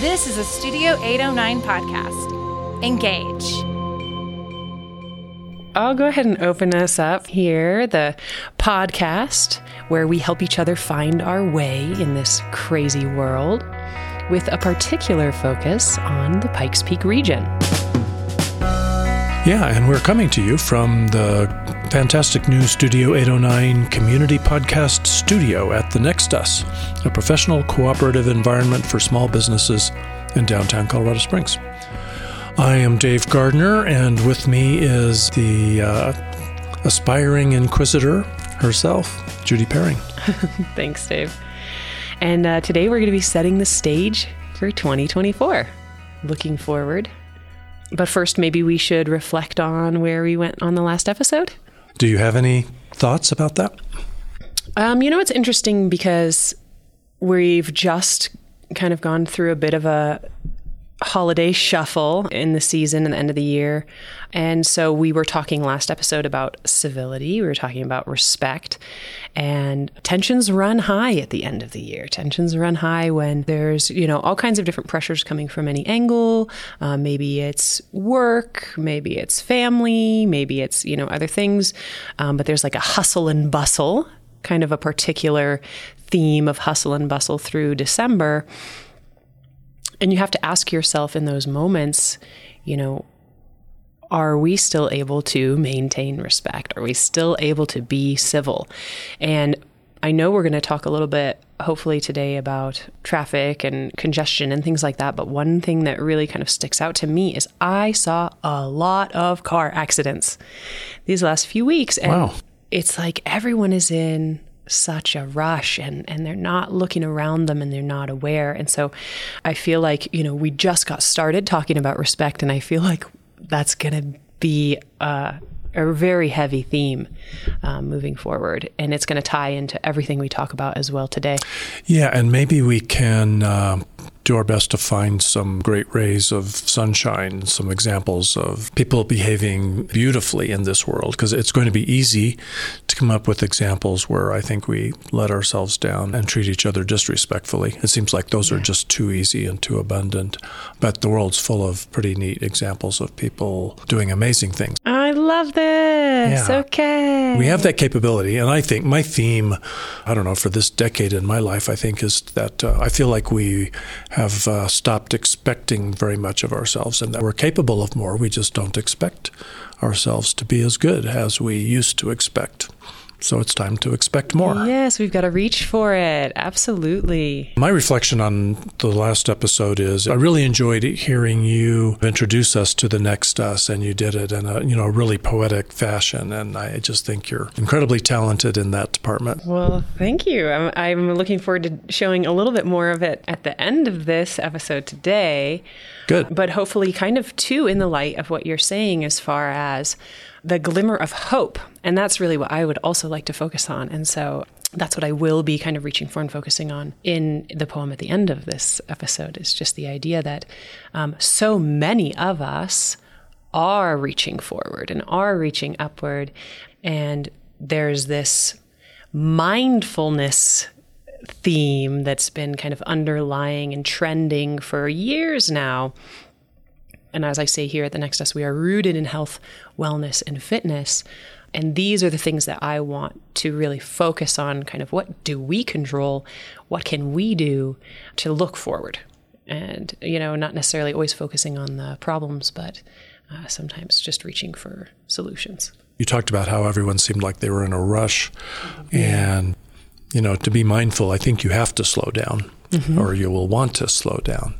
This is a Studio 809 podcast. Engage. I'll go ahead and open us up here, the podcast where we help each other find our way in this crazy world with a particular focus on the Pikes Peak region. Yeah, and we're coming to you from the fantastic new Studio 809 community podcast studio at the Next Us, a professional cooperative environment for small businesses in downtown Colorado Springs. I am Dave Gardner, and with me is the uh, aspiring inquisitor herself, Judy Perring. Thanks, Dave. And uh, today we're going to be setting the stage for 2024. Looking forward. But first, maybe we should reflect on where we went on the last episode. Do you have any thoughts about that? Um, you know, it's interesting because we've just kind of gone through a bit of a holiday shuffle in the season and the end of the year. And so we were talking last episode about civility, we were talking about respect, and tensions run high at the end of the year. Tensions run high when there's, you know, all kinds of different pressures coming from any angle. Uh, maybe it's work, maybe it's family, maybe it's, you know, other things. Um, but there's like a hustle and bustle, kind of a particular theme of hustle and bustle through December. And you have to ask yourself in those moments, you know, are we still able to maintain respect? Are we still able to be civil? And I know we're going to talk a little bit, hopefully, today about traffic and congestion and things like that. But one thing that really kind of sticks out to me is I saw a lot of car accidents these last few weeks. And Wow. it's like everyone is in such a rush and and they're not looking around them and they're not aware. And so i feel like you know we just got started talking about respect and i feel like that's going to be uh, a very heavy theme um, moving forward. And it's going to tie into everything we talk about as well today. Yeah, and maybe we can uh, do our best to find some great rays of sunshine, some examples of people behaving beautifully in this world, because it's going to be easy to come up with examples where I think we let ourselves down and treat each other disrespectfully. It seems like those are just too easy and too abundant. But the world's full of pretty neat examples of people doing amazing things. i love this Yeah. okay We have that capability, and I think my theme, I don't know, for this decade in my life, I think is that uh, I feel like we have uh, stopped expecting very much of ourselves, and that we're capable of more. We just don't expect ourselves to be as good as we used to expect. So it's time to expect more. yes we've got to reach for it absolutely My reflection on the last episode is I really enjoyed hearing you introduce us to the next us, and you did it in a you know really poetic fashion, and I just think you're incredibly talented in that department. Well, thank you. I'm, I'm looking forward to showing a little bit more of it at the end of this episode today. Good. But hopefully, kind of too, in the light of what you're saying as far as the glimmer of hope. And that's really what I would also like to focus on. And so that's what I will be kind of reaching for and focusing on in the poem at the end of this episode is just the idea that um, so many of us are reaching forward and are reaching upward. And there's this mindfulness theme that's been kind of underlying and trending for years now. And as I say here at the Next Us, we are rooted in health, wellness, and fitness. And these are the things that I want to really focus on kind of what do we control? What can we do to look forward? And, you know, not necessarily always focusing on the problems, but uh, sometimes just reaching for solutions. You talked about how everyone seemed like they were in a rush. And, you know, to be mindful, I think you have to slow down or you will want to slow down.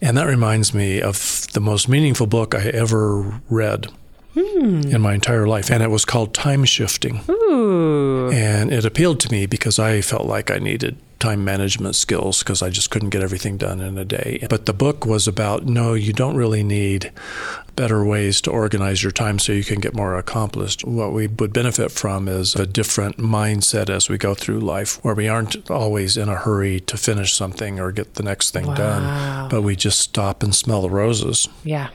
And that reminds me of the most meaningful book I ever read Hmm. in my entire life. And it was called Time Shifting. Ooh. And it appealed to me because I felt like I needed time management skills because I just couldn't get everything done in a day. But the book was about no, you don't really need better ways to organize your time so you can get more accomplished. What we would benefit from is a different mindset as we go through life where we aren't always in a hurry to finish something or get the next thing Wow. done, but we just stop and smell the roses. Yeah.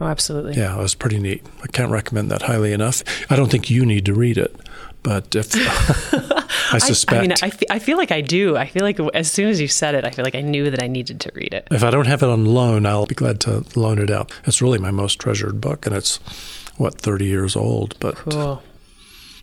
Oh, absolutely. Yeah, it was pretty neat. I can't recommend that highly enough. I don't think you need to read it, but if I suspect. I, I mean, I, fe- I feel like I do. I feel like as soon as you said it, I feel like I knew that I needed to read it. if I don't have it on loan, I'll be glad to loan it out. It's really my most treasured book, and it's what thirty years old. But Cool.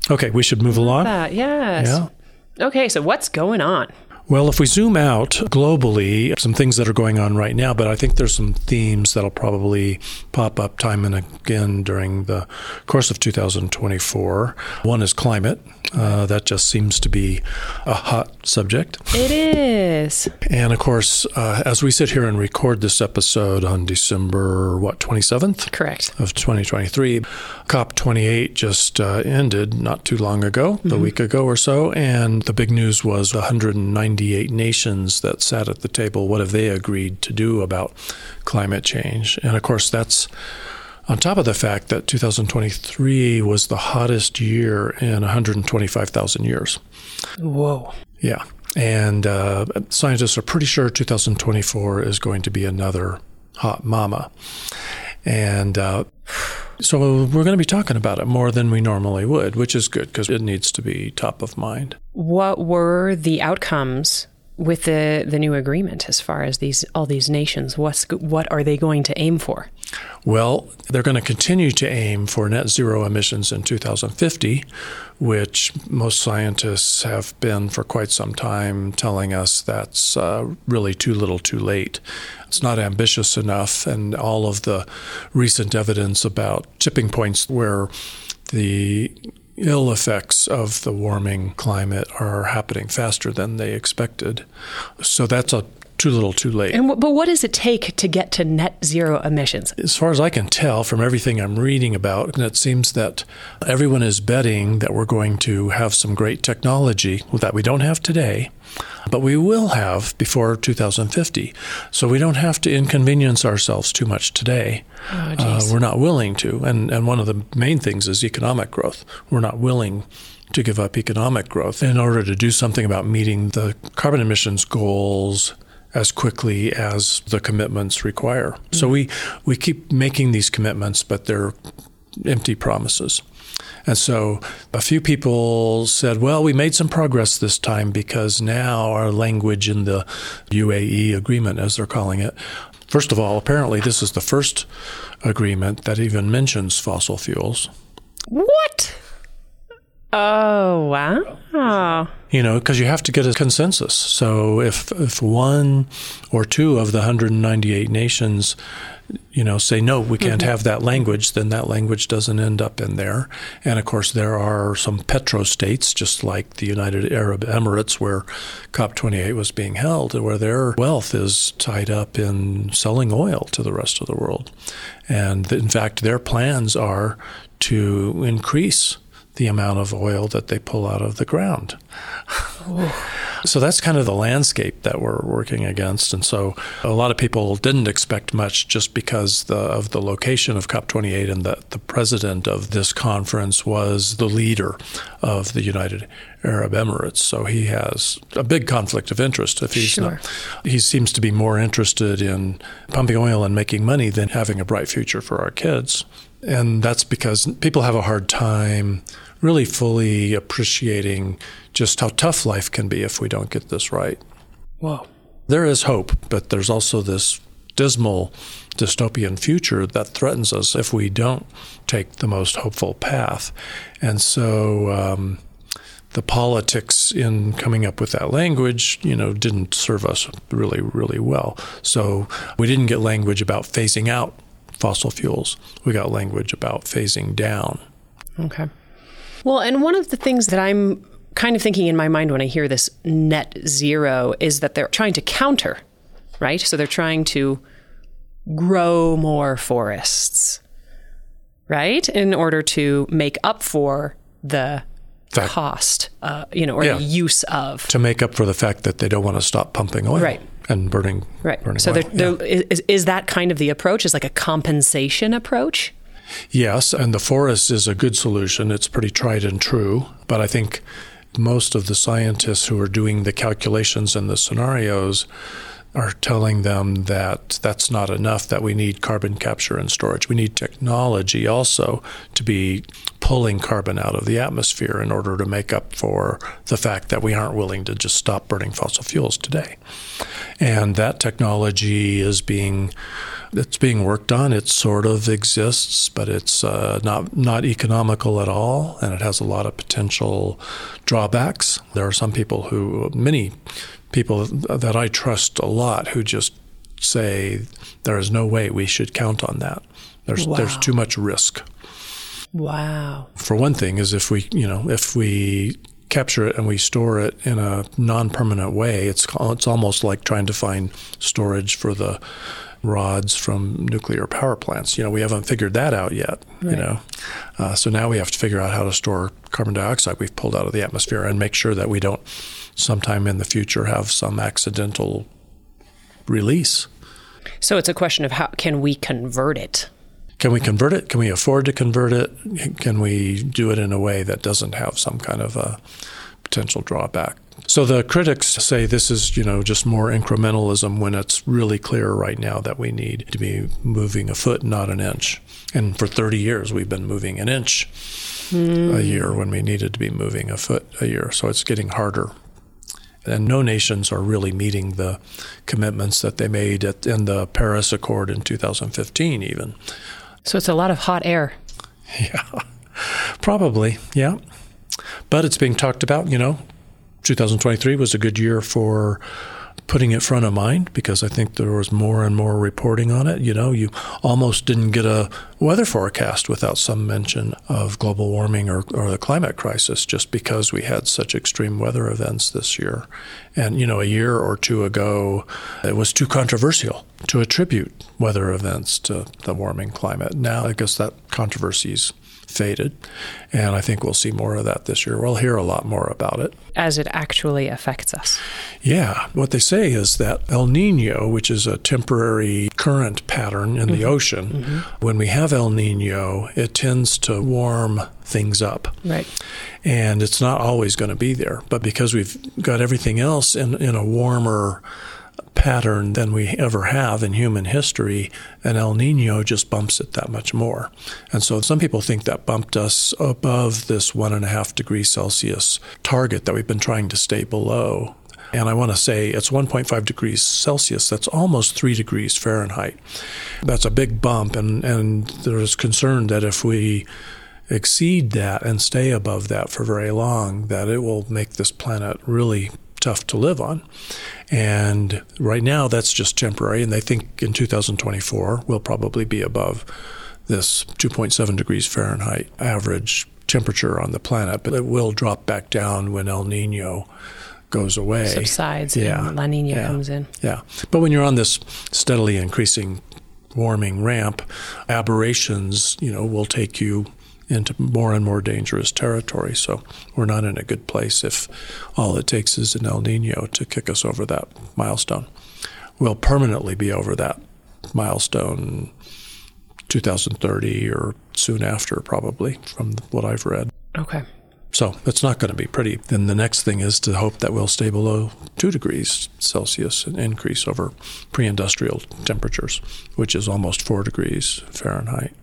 okay, we should move along. That, yes. Yeah. Okay, so what's going on? Well, if we zoom out globally, some things that are going on right now, but I think there's some themes that'll probably pop up time and again during the course of 2024. One is climate. Uh, that just seems to be a hot subject. It is. And of course, uh, as we sit here and record this episode on December, what, 27th? Correct. of 2023. COP28 just uh, ended not too long ago, a week ago or so, and the big news was 198 nations that sat at the table. What have they agreed to do about climate change? And of course, that's on top of the fact that 2023 was the hottest year in 125,000 years. Whoa. Yeah. And uh, scientists are pretty sure 2024 is going to be another hot mama. And uh, so we're going to be talking about it more than we normally would, which is good because it needs to be top of mind. What were the outcomes with the, the new agreement as far as these all these nations? What's what are they going to aim for? Well, they're going to continue to aim for net zero emissions in 2050, which most scientists have been for quite some time telling us that's uh, really too little too late. It's not ambitious enough, and all of the recent evidence about tipping points where the ill effects of the warming climate are happening faster than they expected. So that's a too little too late. And wh- but what does it take to get to net zero emissions? As far as I can tell from everything I'm reading about, it seems that everyone is betting that we're going to have some great technology that we don't have today, but we will have before 2050. So we don't have to inconvenience ourselves too much today. Oh, uh, we're not willing to. And, and one of the main things is economic growth. We're not willing to give up economic growth in order to do something about meeting the carbon emissions goals as quickly as the commitments require. So we, we keep making these commitments, but they're empty promises. And so a few people said, well, we made some progress this time because now our language in the UAE agreement, as they're calling it, first of all, apparently this is the first agreement that even mentions fossil fuels. What? Oh wow! You know, because you have to get a consensus. So if if one or two of the 198 nations, you know, say no, we can't mm-hmm. have that language, then that language doesn't end up in there. And of course, there are some petrostates, just like the United Arab Emirates, where COP28 was being held, where their wealth is tied up in selling oil to the rest of the world. And in fact, their plans are to increase the amount of oil that they pull out of the ground. so that's kind of the landscape that we're working against. And so a lot of people didn't expect much just because the, of the location of COP28 and that the president of this conference was the leader of the United Arab Emirates. So he has a big conflict of interest. If he's Sure. not, he seems to be more interested in pumping oil and making money than having a bright future for our kids. And that's because people have a hard time really fully appreciating just how tough life can be if we don't get this right. Whoa! There is hope, but there's also this dismal dystopian future that threatens us if we don't take the most hopeful path. And so um, the politics in coming up with that language, you know, didn't serve us really, really well. So we didn't get language about phasing out fossil fuels. We got language about phasing down. Okay. Well, and one of the things that I'm kind of thinking in my mind when I hear this net zero is that they're trying to counter, right? So they're trying to grow more forests, right? In order to make up for the That- cost, uh, you know, or Yeah. the use of. To make up for the fact that they don't want to stop pumping oil Right. and burning, Right. burning So they're, is, is that kind of the approach? Is like a compensation approach? Yes, and the forest is a good solution. It's pretty tried and true. But I think most of the scientists who are doing the calculations and the scenarios, are telling them that that's not enough, that we need carbon capture and storage. We need technology also to be pulling carbon out of the atmosphere in order to make up for the fact that we aren't willing to just stop burning fossil fuels today. And that technology is being it's being worked on. It sort of exists, but it's uh, not not economical at all, and it has a lot of potential drawbacks. There are some people who, many people that I trust a lot, who just say there is no way we should count on that. There's Wow. there's too much risk. Wow. For one thing, is if we you know if we capture it and we store it in a non-permanent way, it's it's almost like trying to find storage for the rods from nuclear power plants. You know, we haven't figured that out yet. You know, uh, so now we have to figure out how to store carbon dioxide we've pulled out of the atmosphere and make sure that we don't sometime in the future have some accidental release. So it's a question of how can we convert it? Can we convert it? Can we afford to convert it? Can we do it in a way that doesn't have some kind of a potential drawback? So the critics say this is, you know, just more incrementalism when it's really clear right now that we need to be moving a foot, not an inch. And for 30 years we've been moving an inch a hmm. year when we needed to be moving a foot a year. So it's getting harder. And no nations are really meeting the commitments that they made at, in the Paris Accord in 2015, even. So it's a lot of hot air. Yeah, probably. Yeah. But it's being talked about, you know. 2023 was a good year for putting it front of mind because I think there was more and more reporting on it. You know, you almost didn't get a weather forecast without some mention of global warming or, or the climate crisis just because we had such extreme weather events this year. And, you know, a year or two ago, it was too controversial to attribute weather events to the warming climate. Now, I guess that controversy's faded. And I think we'll see more of that this year. We'll hear a lot more about it. as it actually affects us. Yeah, what they say is that El Nino, which is a temporary current pattern in the mm-hmm. ocean, mm-hmm. when we have El Nino, it tends to warm things up. Right. And it's not always going to be there. But because we've got everything else in, in a warmer pattern than we ever have in human history, and El Nino just bumps it that much more. And so some people think that bumped us above this one and a half degrees Celsius target that we've been trying to stay below. And I want to say it's 1.5 degrees Celsius. That's almost 3 degrees Fahrenheit. That's a big bump. And, and there's concern that if we exceed that and stay above that for very long, that it will make this planet really tough to live on. And right now, that's just temporary. And they think in 2024, we'll probably be above this 2.7 degrees Fahrenheit average temperature on the planet, but it will drop back down when El Nino goes away. Subsides Yeah. and La Nina Yeah. comes in. Yeah. But when you're on this steadily increasing warming ramp, aberrations, you know, will take you into more and more dangerous territory. So we're not in a good place if all it takes is an El Nino to kick us over that milestone. We'll permanently be over that milestone 2030 or soon after, probably, from what I've read. Okay. So it's not going to be pretty. Then the next thing is to hope that we'll stay below two degrees Celsius and increase over pre industrial temperatures, which is almost four degrees Fahrenheit.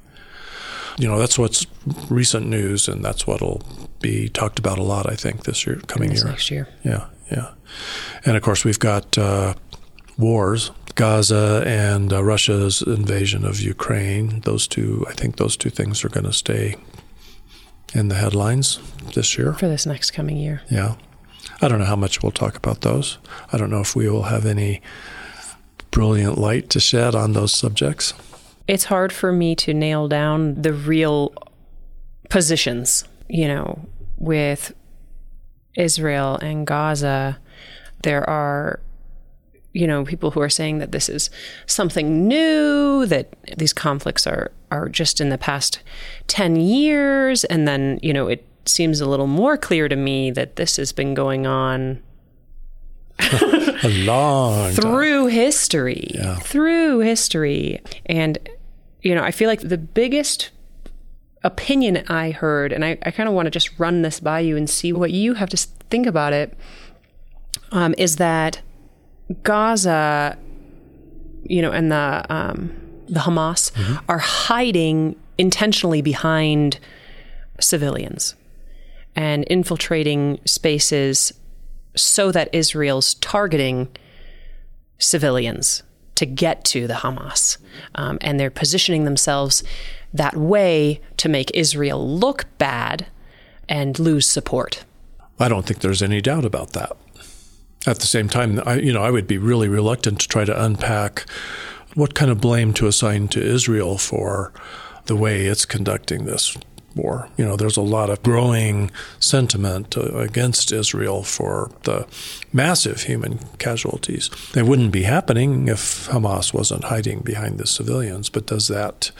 You know, that's what's recent news, and that's what'll be talked about a lot, I think, this year, coming This year. next year. Yeah, yeah. And of course, we've got uh, wars Gaza and uh, Russia's invasion of Ukraine. Those two, I think those two things are going to stay in the headlines this year. For this next coming year. Yeah. I don't know how much we'll talk about those. I don't know if we will have any brilliant light to shed on those subjects. It's hard for me to nail down the real positions, you know, with Israel and Gaza. There are you know people who are saying that this is something new that these conflicts are are just in the past 10 years and then you know it seems a little more clear to me that this has been going on A long time. through history Yeah. through history and you know i feel like the biggest opinion i heard and i, I kind of want to just run this by you and see what you have to think about it um, is that Gaza, you know, and the um, the Hamas are hiding intentionally behind civilians and infiltrating spaces so that Israel's targeting civilians to get to the Hamas. Um, and they're positioning themselves that way to make Israel look bad and lose support. I don't think there's any doubt about that. At the same time, I, you know, I would be really reluctant to try to unpack what kind of blame to assign to Israel for the way it's conducting this war. You know, there's a lot of growing sentiment uh, against Israel for the massive human casualties. They wouldn't be happening if Hamas wasn't hiding behind the civilians, but does that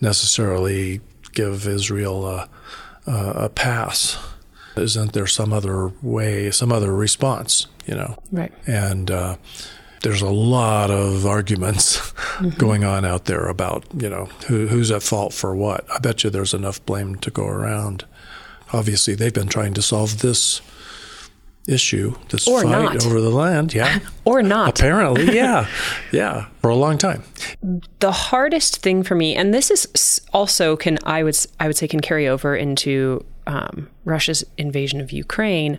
necessarily give Israel a, a, a pass? Isn't there some other way, some other response, you know? Right. And uh, there's a lot of arguments mm-hmm. going on out there about, you know, who, who's at fault for what. I bet you there's enough blame to go around. Obviously, they've been trying to solve this issue, this Or fight not. over the land. Yeah. Or not. Apparently, yeah. yeah. For a long time. the hardest thing for me, and this is also can I would I would say can carry over into um, Russia's invasion of Ukraine,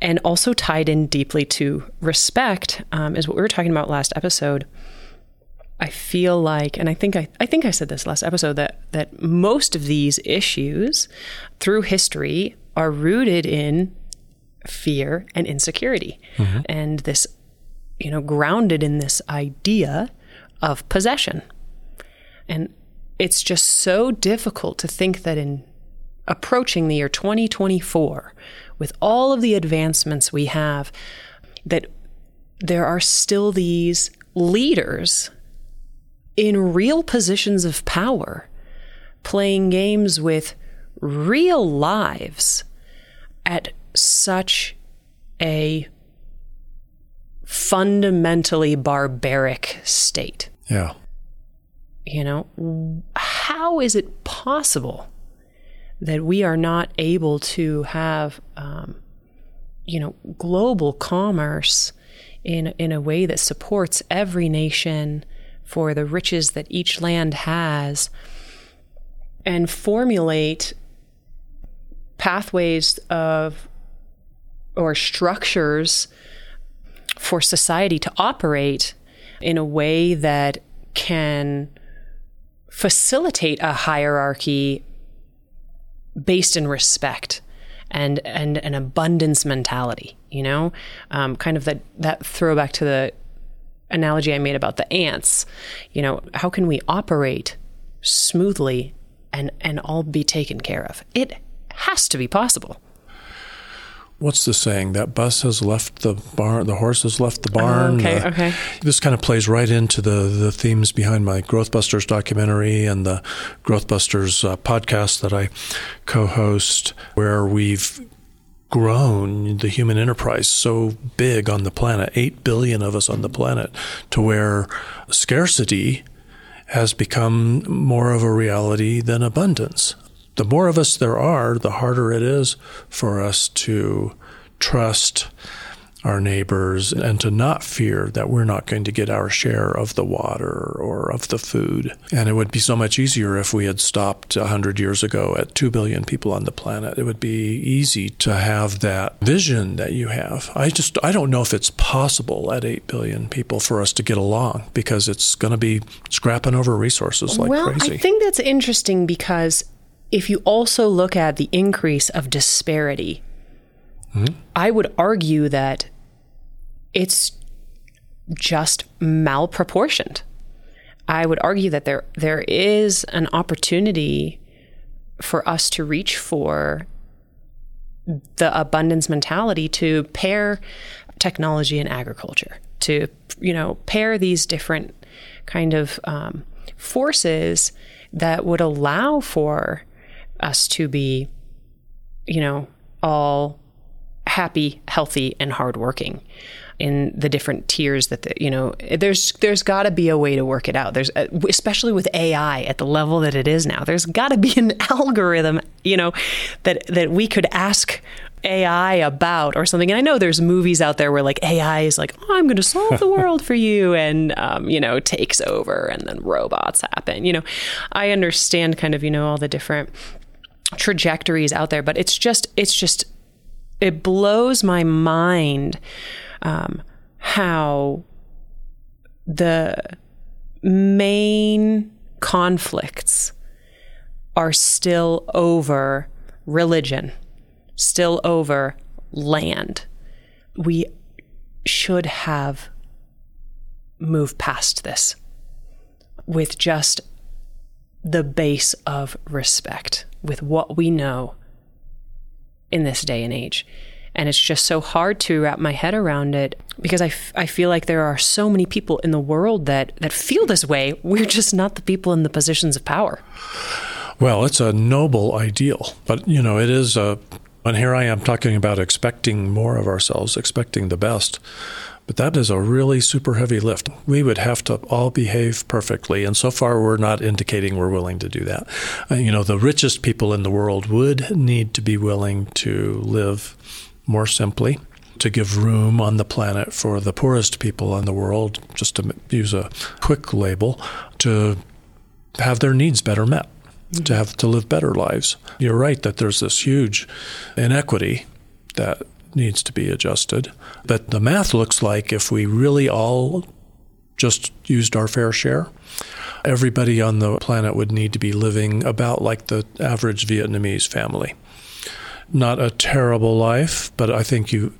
and also tied in deeply to respect, um, is what we were talking about last episode. I feel like, and I think I, I think I said this last episode that that most of these issues through history are rooted in fear and insecurity, and this, you know, grounded in this idea of possession. And it's just so difficult to think that in approaching the year 2024, with all of the advancements we have, that there are still these leaders in real positions of power playing games with real lives at such a fundamentally barbaric state. Yeah. You know, how is it possible that we are not able to have, um, you know, global commerce in in a way that supports every nation for the riches that each land has, and formulate pathways of or structures for society to operate in a way that can facilitate a hierarchy based in respect and and an abundance mentality you know? Um, kind of that that throwback to the analogy i made about the ants you know how can we operate smoothly and and all be taken care of? It has to be possible What's the saying? That bus has left the barn, the horse has left the barn. okay, Uh, okay. This kind of plays right into the, the themes behind my Growthbusters documentary and the Growthbusters uh, podcast that I co host, where we've grown the human enterprise so big on the planet, 8 billion of us on the planet, to where scarcity has become more of a reality than abundance. The more of us there are, the harder it is for us to trust our neighbors and to not fear that we're not going to get our share of the water or of the food. And it would be so much easier if we had stopped 100 years ago at 2 billion people on the planet. It would be easy to have that vision that you have. I just I don't know if it's possible at 8 billion people for us to get along because it's going to be scrapping over resources like well, crazy. I think that's interesting because if you also look at the increase of disparity, I would argue that it's just malproportioned. I would argue that there there is an opportunity for us to reach for the abundance mentality to pair technology and agriculture to you know pair these different kind of um, forces that would allow for us to be you know all happy healthy and hardworking in the different tiers that the, you know there's there's got to be a way to work it out there's uh, especially with AI at the level that it is now there's got to be an algorithm you know that that we could ask AI about or something. And I know there's movies out there where like AI is like, oh, I'm going to solve the world for you, and um, you know takes over, and then robots happen. You know, I understand kind of you know all the different trajectories out there, but it's just it's just it blows my mind um, how the main conflicts are still over religion, still over land. We should have moved past this with just the base of respect, with what we know in this day and age. And it's just so hard to wrap my head around it because I, f- I feel like there are so many people in the world that, that feel this way. We're just not the people in the positions of power. Well, it's a noble ideal, but you know, it is a. And here I am talking about expecting more of ourselves, expecting the best. But that is a really super heavy lift. We would have to all behave perfectly. And so far, we're not indicating we're willing to do that. Uh, you know, the richest people in the world would need to be willing to live more simply, to give room on the planet for the poorest people in the world, just to use a quick label, to have their needs better met to have to live better lives. You're right that there's this huge inequity that needs to be adjusted. But the math looks like if we really all just used our fair share, everybody on the planet would need to be living about like the average Vietnamese family. Not a terrible life, but I think you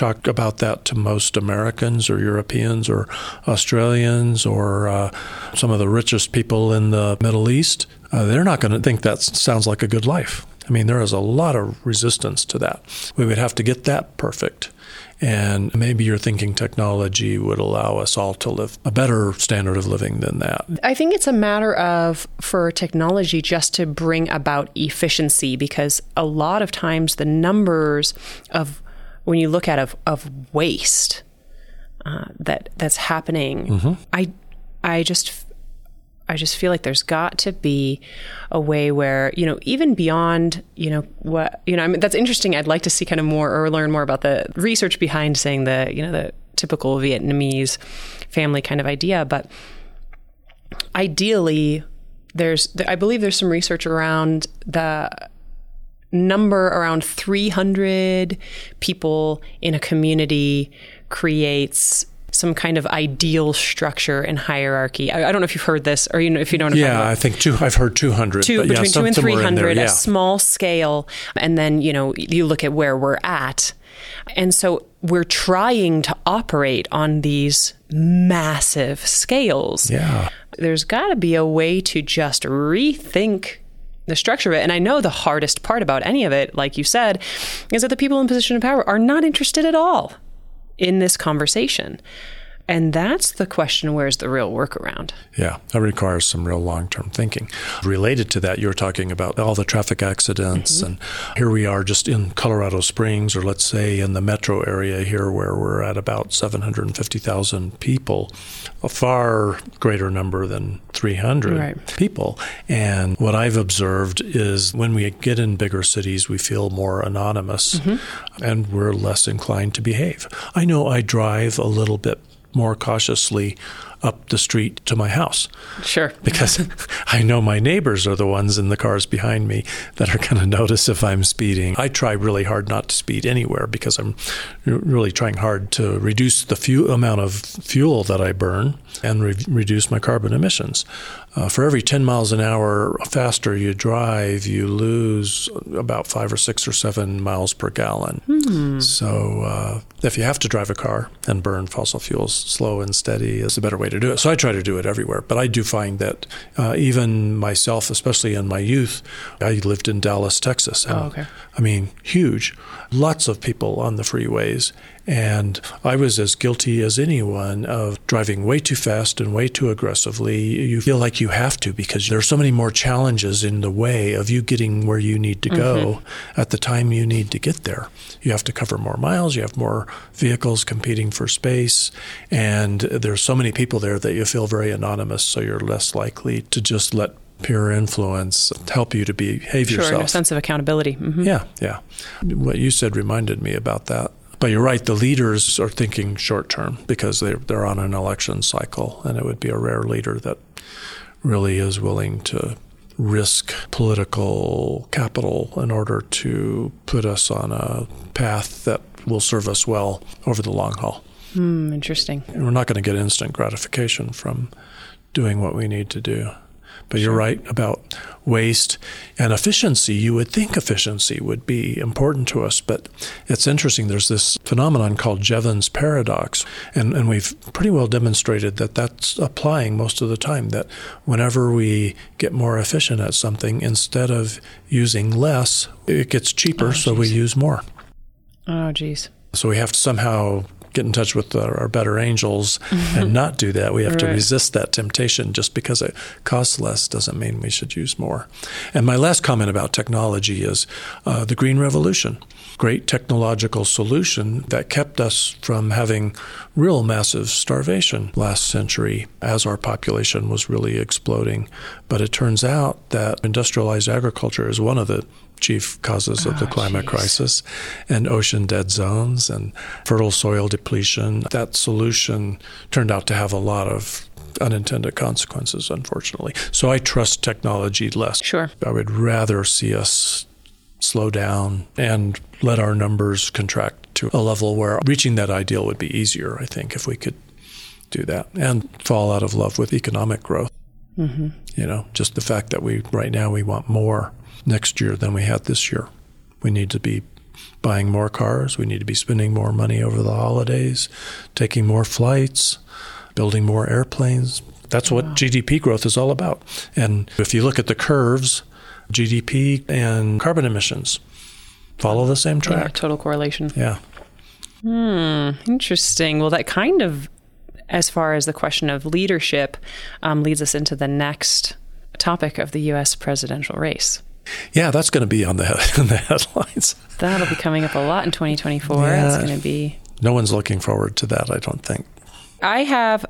talk about that to most Americans or Europeans or Australians or uh, some of the richest people in the Middle East, uh, they're not going to think that sounds like a good life. I mean, there is a lot of resistance to that. We would have to get that perfect. And maybe you're thinking technology would allow us all to live a better standard of living than that. I think it's a matter of for technology just to bring about efficiency because a lot of times the numbers of when you look at of, of waste uh, that that's happening, mm-hmm. I I just I just feel like there's got to be a way where you know even beyond you know what you know I mean that's interesting. I'd like to see kind of more or learn more about the research behind saying the you know the typical Vietnamese family kind of idea, but ideally there's I believe there's some research around the number around 300 people in a community creates some kind of ideal structure and hierarchy. I, I, don't know if you've heard this, or you know, if you don't. know. Yeah, I think two. I've heard two hundred. Two between yeah, two and three hundred, yeah. a small scale, and then you know you look at where we're at, and so we're trying to operate on these massive scales. Yeah, there's got to be a way to just rethink the structure of it. And I know the hardest part about any of it, like you said, is that the people in position of power are not interested at all in this conversation. And that's the question where's the real workaround? Yeah, that requires some real long term thinking. Related to that, you were talking about all the traffic accidents. Mm-hmm. And here we are just in Colorado Springs, or let's say in the metro area here, where we're at about 750,000 people, a far greater number than 300 right. people. And what I've observed is when we get in bigger cities, we feel more anonymous mm-hmm. and we're less inclined to behave. I know I drive a little bit more cautiously up the street to my house. Sure. Because I know my neighbors are the ones in the cars behind me that are going to notice if I'm speeding. I try really hard not to speed anywhere because I'm really trying hard to reduce the few amount of fuel that I burn and re- reduce my carbon emissions. Uh, for every 10 miles an hour faster you drive, you lose about five or six or seven miles per gallon. Hmm. So uh, if you have to drive a car and burn fossil fuels, slow and steady is a better way to do it. So I try to do it everywhere. But I do find that uh, even myself, especially in my youth, I lived in Dallas, Texas. And, oh, okay. I mean, huge. Lots of people on the freeways. And I was as guilty as anyone of driving way too fast and way too aggressively. You feel like you have to because there are so many more challenges in the way of you getting where you need to go mm-hmm. at the time you need to get there. You have to cover more miles, you have more vehicles competing for space, and there's so many people there that you feel very anonymous, so you're less likely to just let peer influence help you to behave sure, yourself. a sense of accountability. Mm-hmm. Yeah, yeah. What you said reminded me about that. But you're right, the leaders are thinking short term because they're, they're on an election cycle, and it would be a rare leader that really is willing to risk political capital in order to put us on a path that will serve us well over the long haul. Hmm, interesting. And we're not going to get instant gratification from doing what we need to do. But you're right about waste and efficiency. You would think efficiency would be important to us, but it's interesting. There's this phenomenon called Jevons paradox, and, and we've pretty well demonstrated that that's applying most of the time. That whenever we get more efficient at something, instead of using less, it gets cheaper, oh, so we use more. Oh, geez. So we have to somehow get in touch with our, our better angels mm-hmm. and not do that. We have right. to resist that temptation. Just because it costs less doesn't mean we should use more. And my last comment about technology is uh, the Green Revolution. Great technological solution that kept us from having real massive starvation last century as our population was really exploding. But it turns out that industrialized agriculture is one of the chief causes of the oh, climate geez. crisis, and ocean dead zones and fertile soil depletion. That solution turned out to have a lot of unintended consequences, unfortunately. So I trust technology less. Sure. I would rather see us slow down and let our numbers contract to a level where reaching that ideal would be easier, I think, if we could do that and fall out of love with economic growth. Mm-hmm. You know, just the fact that we right now we want more next year than we had this year. We need to be buying more cars. We need to be spending more money over the holidays, taking more flights, building more airplanes. That's what wow. GDP growth is all about. And if you look at the curves, GDP and carbon emissions follow the same track. Yeah, total correlation. Yeah. Hmm, interesting. Well, that kind of, as far as the question of leadership, um, leads us into the next topic of the U.S. presidential race. Yeah, that's going to be on the, head, the headlines. That'll be coming up a lot in 2024. Yeah. That's going to be. No one's looking forward to that, I don't think. I have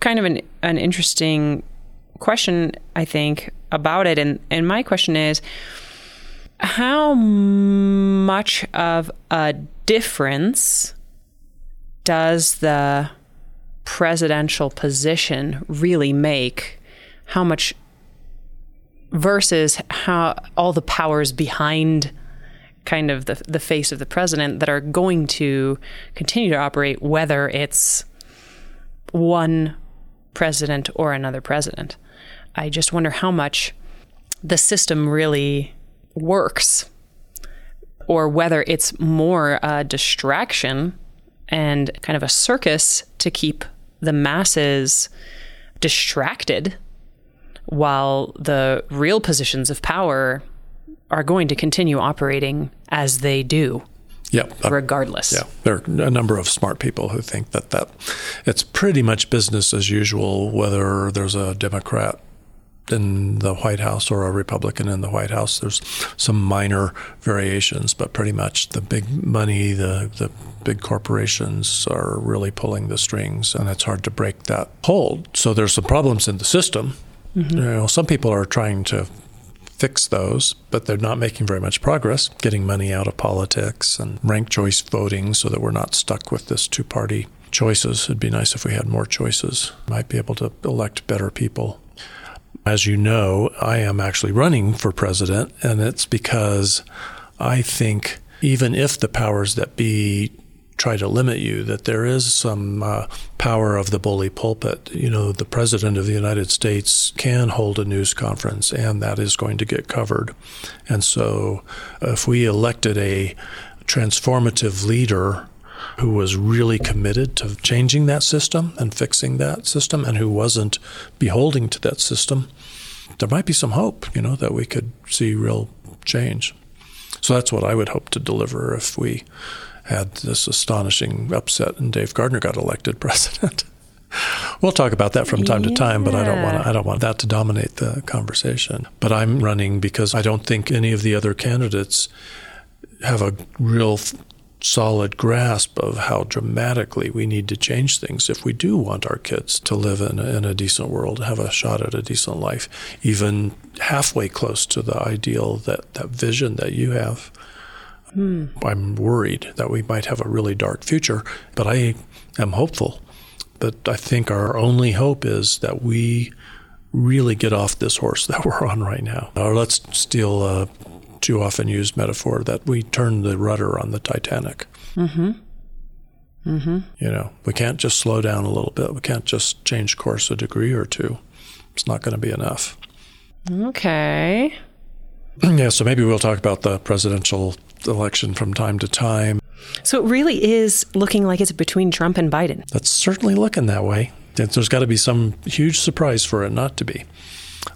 kind of an, an interesting question, I think, about it. And, and my question is how much of a difference does the presidential position really make? How much versus how all the powers behind kind of the the face of the president that are going to continue to operate whether it's one president or another president. I just wonder how much the system really works or whether it's more a distraction and kind of a circus to keep the masses distracted while the real positions of power are going to continue operating as they do. Yeah, uh, regardless. Yeah, there are a number of smart people who think that that it's pretty much business as usual, whether there's a Democrat in the White House or a Republican in the White House. There's some minor variations, but pretty much the big money, the the big corporations are really pulling the strings, and it's hard to break that hold. So there's some problems in the system Mm-hmm. You know, some people are trying to fix those, but they're not making very much progress getting money out of politics and ranked choice voting so that we're not stuck with this two party choices. It'd be nice if we had more choices. Might be able to elect better people. As you know, I am actually running for president, and it's because I think even if the powers that be try to limit you, that there is some uh, power of the bully pulpit. You know, the President of the United States can hold a news conference, and that is going to get covered. And so, if we elected a transformative leader who was really committed to changing that system and fixing that system, and who wasn't beholding to that system, there might be some hope, you know, that we could see real change. So that's what I would hope to deliver if we had this astonishing upset, and Dave Gardner got elected president. we'll talk about that from time yeah. to time, but I don't want I don't want that to dominate the conversation. But I'm running because I don't think any of the other candidates have a real solid grasp of how dramatically we need to change things if we do want our kids to live in a, in a decent world, have a shot at a decent life, even halfway close to the ideal that that vision that you have. Hmm. I'm worried that we might have a really dark future, but I am hopeful. But I think our only hope is that we really get off this horse that we're on right now. Or let's steal a too often used metaphor that we turn the rudder on the Titanic. Mm-hmm. Mm-hmm. You know, we can't just slow down a little bit. We can't just change course a degree or two. It's not going to be enough. Okay. Yeah, so maybe we'll talk about the presidential election from time to time. So it really is looking like it's between Trump and Biden. That's certainly looking that way. There's got to be some huge surprise for it not to be.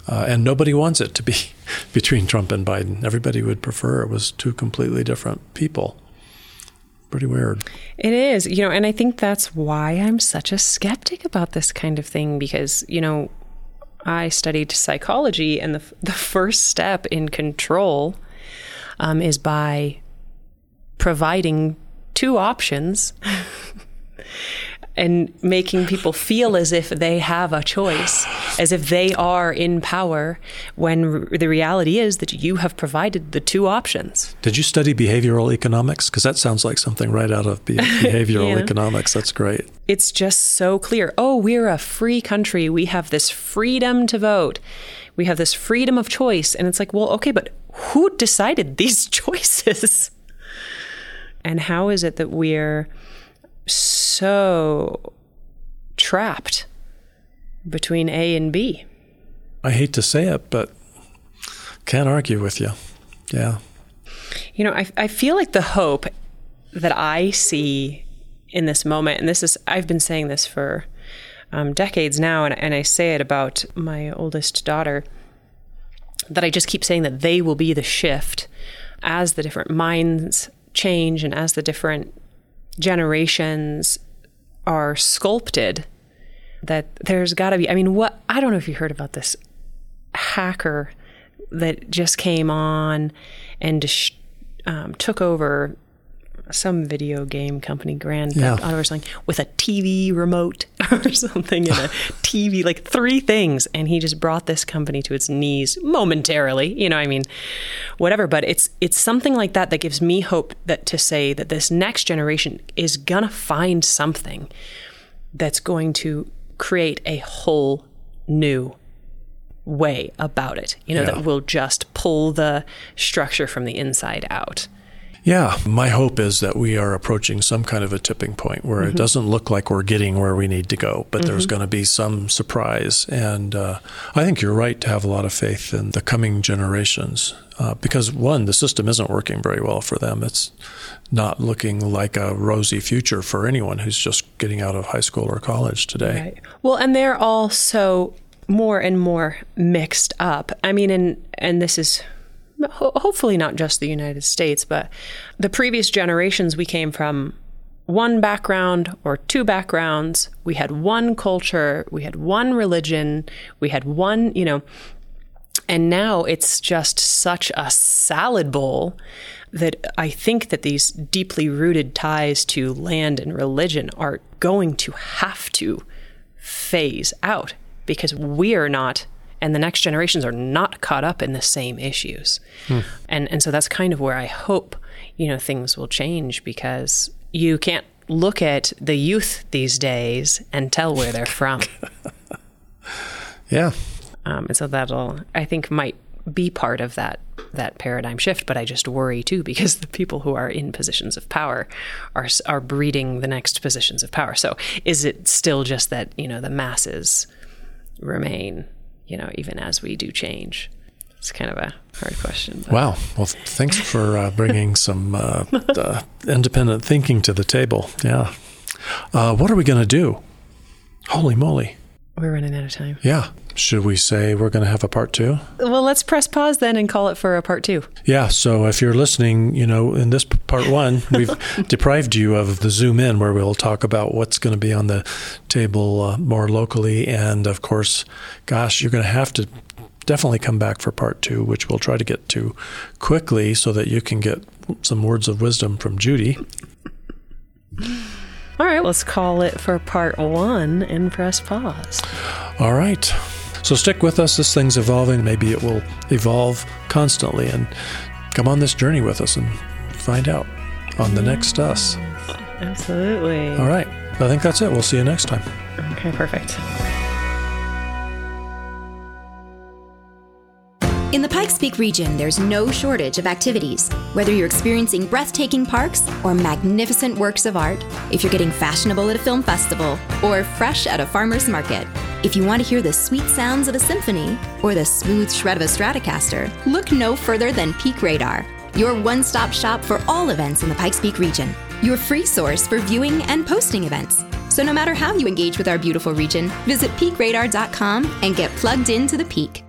Uh, and nobody wants it to be between Trump and Biden. Everybody would prefer it was two completely different people. Pretty weird. It is, you know, and I think that's why I'm such a skeptic about this kind of thing because, you know, I studied psychology, and the, the first step in control um, is by providing two options and making people feel as if they have a choice, as if they are in power, when the reality is that you have provided the two options. Did you study behavioral economics? Because that sounds like something right out of be- behavioral yeah. economics. That's great. It's just so clear. Oh, we're a free country. We have this freedom to vote. We have this freedom of choice. And it's like, well, okay, but who decided these choices? And how is it that we're so trapped between A and B. I hate to say it, but can't argue with you. Yeah. You know, I, I feel like the hope that I see in this moment, and this is, I've been saying this for um, decades now, and, and I say it about my oldest daughter, that I just keep saying that they will be the shift as the different minds change and as the different generations are sculpted that there's got to be i mean what i don't know if you heard about this hacker that just came on and um, took over some video game company, Grand yeah. Auto or something, with a TV remote or something and a TV, like three things. And he just brought this company to its knees momentarily. You know, I mean, whatever. But it's it's something like that that gives me hope that to say that this next generation is gonna find something that's going to create a whole new way about it. You know, yeah. that will just pull the structure from the inside out. Yeah, my hope is that we are approaching some kind of a tipping point where mm-hmm. it doesn't look like we're getting where we need to go, but mm-hmm. there's going to be some surprise. And uh, I think you're right to have a lot of faith in the coming generations uh, because, one, the system isn't working very well for them. It's not looking like a rosy future for anyone who's just getting out of high school or college today. Right. Well, and they're also more and more mixed up. I mean, and and this is hopefully not just the United States, but the previous generations we came from one background or two backgrounds. We had one culture, we had one religion, we had one, you know, and now it's just such a salad bowl that I think that these deeply rooted ties to land and religion are going to have to phase out because we are not and the next generations are not caught up in the same issues. Hmm. And and so that's kind of where I hope, you know, things will change because you can't look at the youth these days and tell where they're from. yeah. Um, and so that'll I think might be part of that that paradigm shift but i just worry too because the people who are in positions of power are are breeding the next positions of power so is it still just that you know the masses remain you know, even as we do change? It's kind of a hard question. But. Wow. Well, thanks for uh, bringing some uh, uh, independent thinking to the table. Yeah. Uh, what are we going to do? Holy moly. We're running out of time. Yeah. Should we say we're going to have a part two? Well, let's press pause then and call it for a part two. Yeah. So if you're listening, you know, in this part one, we've deprived you of the zoom in where we'll talk about what's going to be on the table uh, more locally. And of course, gosh, you're going to have to definitely come back for part two, which we'll try to get to quickly so that you can get some words of wisdom from Judy. All right, let's call it for part one and press pause. All right. So stick with us. This thing's evolving. Maybe it will evolve constantly. And come on this journey with us and find out on the next us. Absolutely. All right. I think that's it. We'll see you next time. Okay, perfect. In the Pikes Peak region, there's no shortage of activities. Whether you're experiencing breathtaking parks or magnificent works of art, if you're getting fashionable at a film festival or fresh at a farmer's market, if you want to hear the sweet sounds of a symphony or the smooth shred of a Stratocaster, look no further than Peak Radar, your one stop shop for all events in the Pikes Peak region, your free source for viewing and posting events. So, no matter how you engage with our beautiful region, visit peakradar.com and get plugged into the peak.